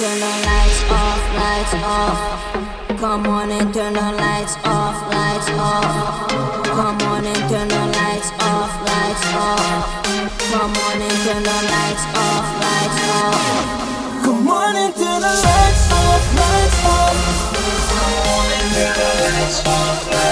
turn the lights off, lights off. Come on and turn the lights off, lights off. Come on and turn the lights off, lights off. Come on and turn the lights off, lights off. Come on and turn the lights off, lights off. Come on and turn the lights off, lights off.